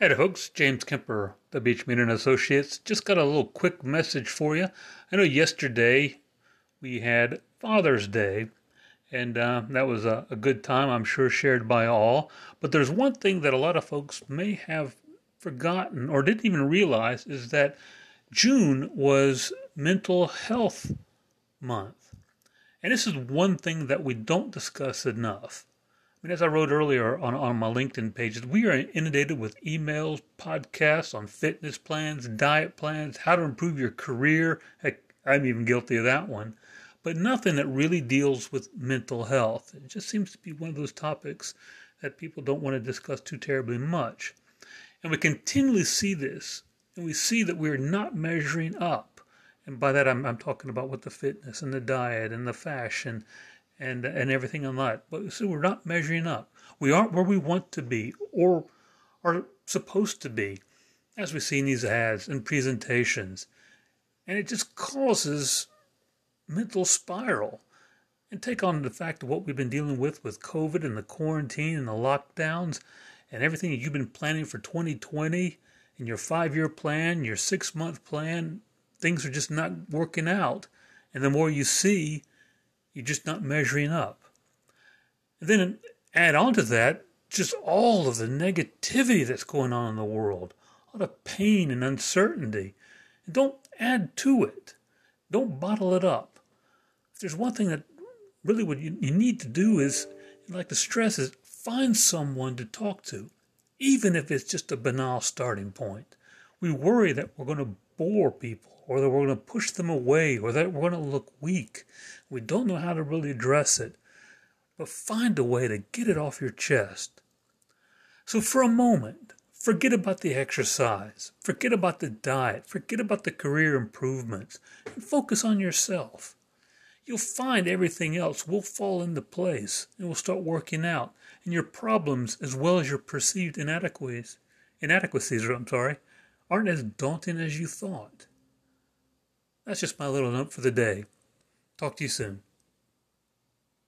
Hey, folks, James Kemper, the Beach Meeting Associates. Just got a little quick message for you. I know yesterday we had Father's Day, and uh, that was a, a good time, I'm sure, shared by all. But there's one thing that a lot of folks may have forgotten or didn't even realize is that June was Mental Health Month. And this is one thing that we don't discuss enough. I mean, as I wrote earlier on, on my LinkedIn pages, we are inundated with emails, podcasts on fitness plans, diet plans, how to improve your career. Heck, I'm even guilty of that one. But nothing that really deals with mental health. It just seems to be one of those topics that people don't want to discuss too terribly much. And we continually see this, and we see that we're not measuring up. And by that, I'm, I'm talking about with the fitness and the diet and the fashion and and everything on that. But so we're not measuring up. We aren't where we want to be or are supposed to be, as we see in these ads and presentations, and it just causes mental spiral. And take on the fact of what we've been dealing with with COVID and the quarantine and the lockdowns and everything you've been planning for 2020 and your five year plan, your six month plan, things are just not working out. And the more you see, you're just not measuring up. And then add on to that just all of the negativity that's going on in the world, all the pain and uncertainty. And don't add to it. Don't bottle it up. If there's one thing that really what you, you need to do is, like the stress, is find someone to talk to, even if it's just a banal starting point. We worry that we're going to bore people or that we're going to push them away or that we're going to look weak. We don't know how to really address it, but find a way to get it off your chest. So, for a moment, forget about the exercise, forget about the diet, forget about the career improvements, and focus on yourself. You'll find everything else will fall into place and will start working out, and your problems, as well as your perceived inadequacies, inadequacies, I'm sorry, aren't as daunting as you thought. That's just my little note for the day. Talk to you soon.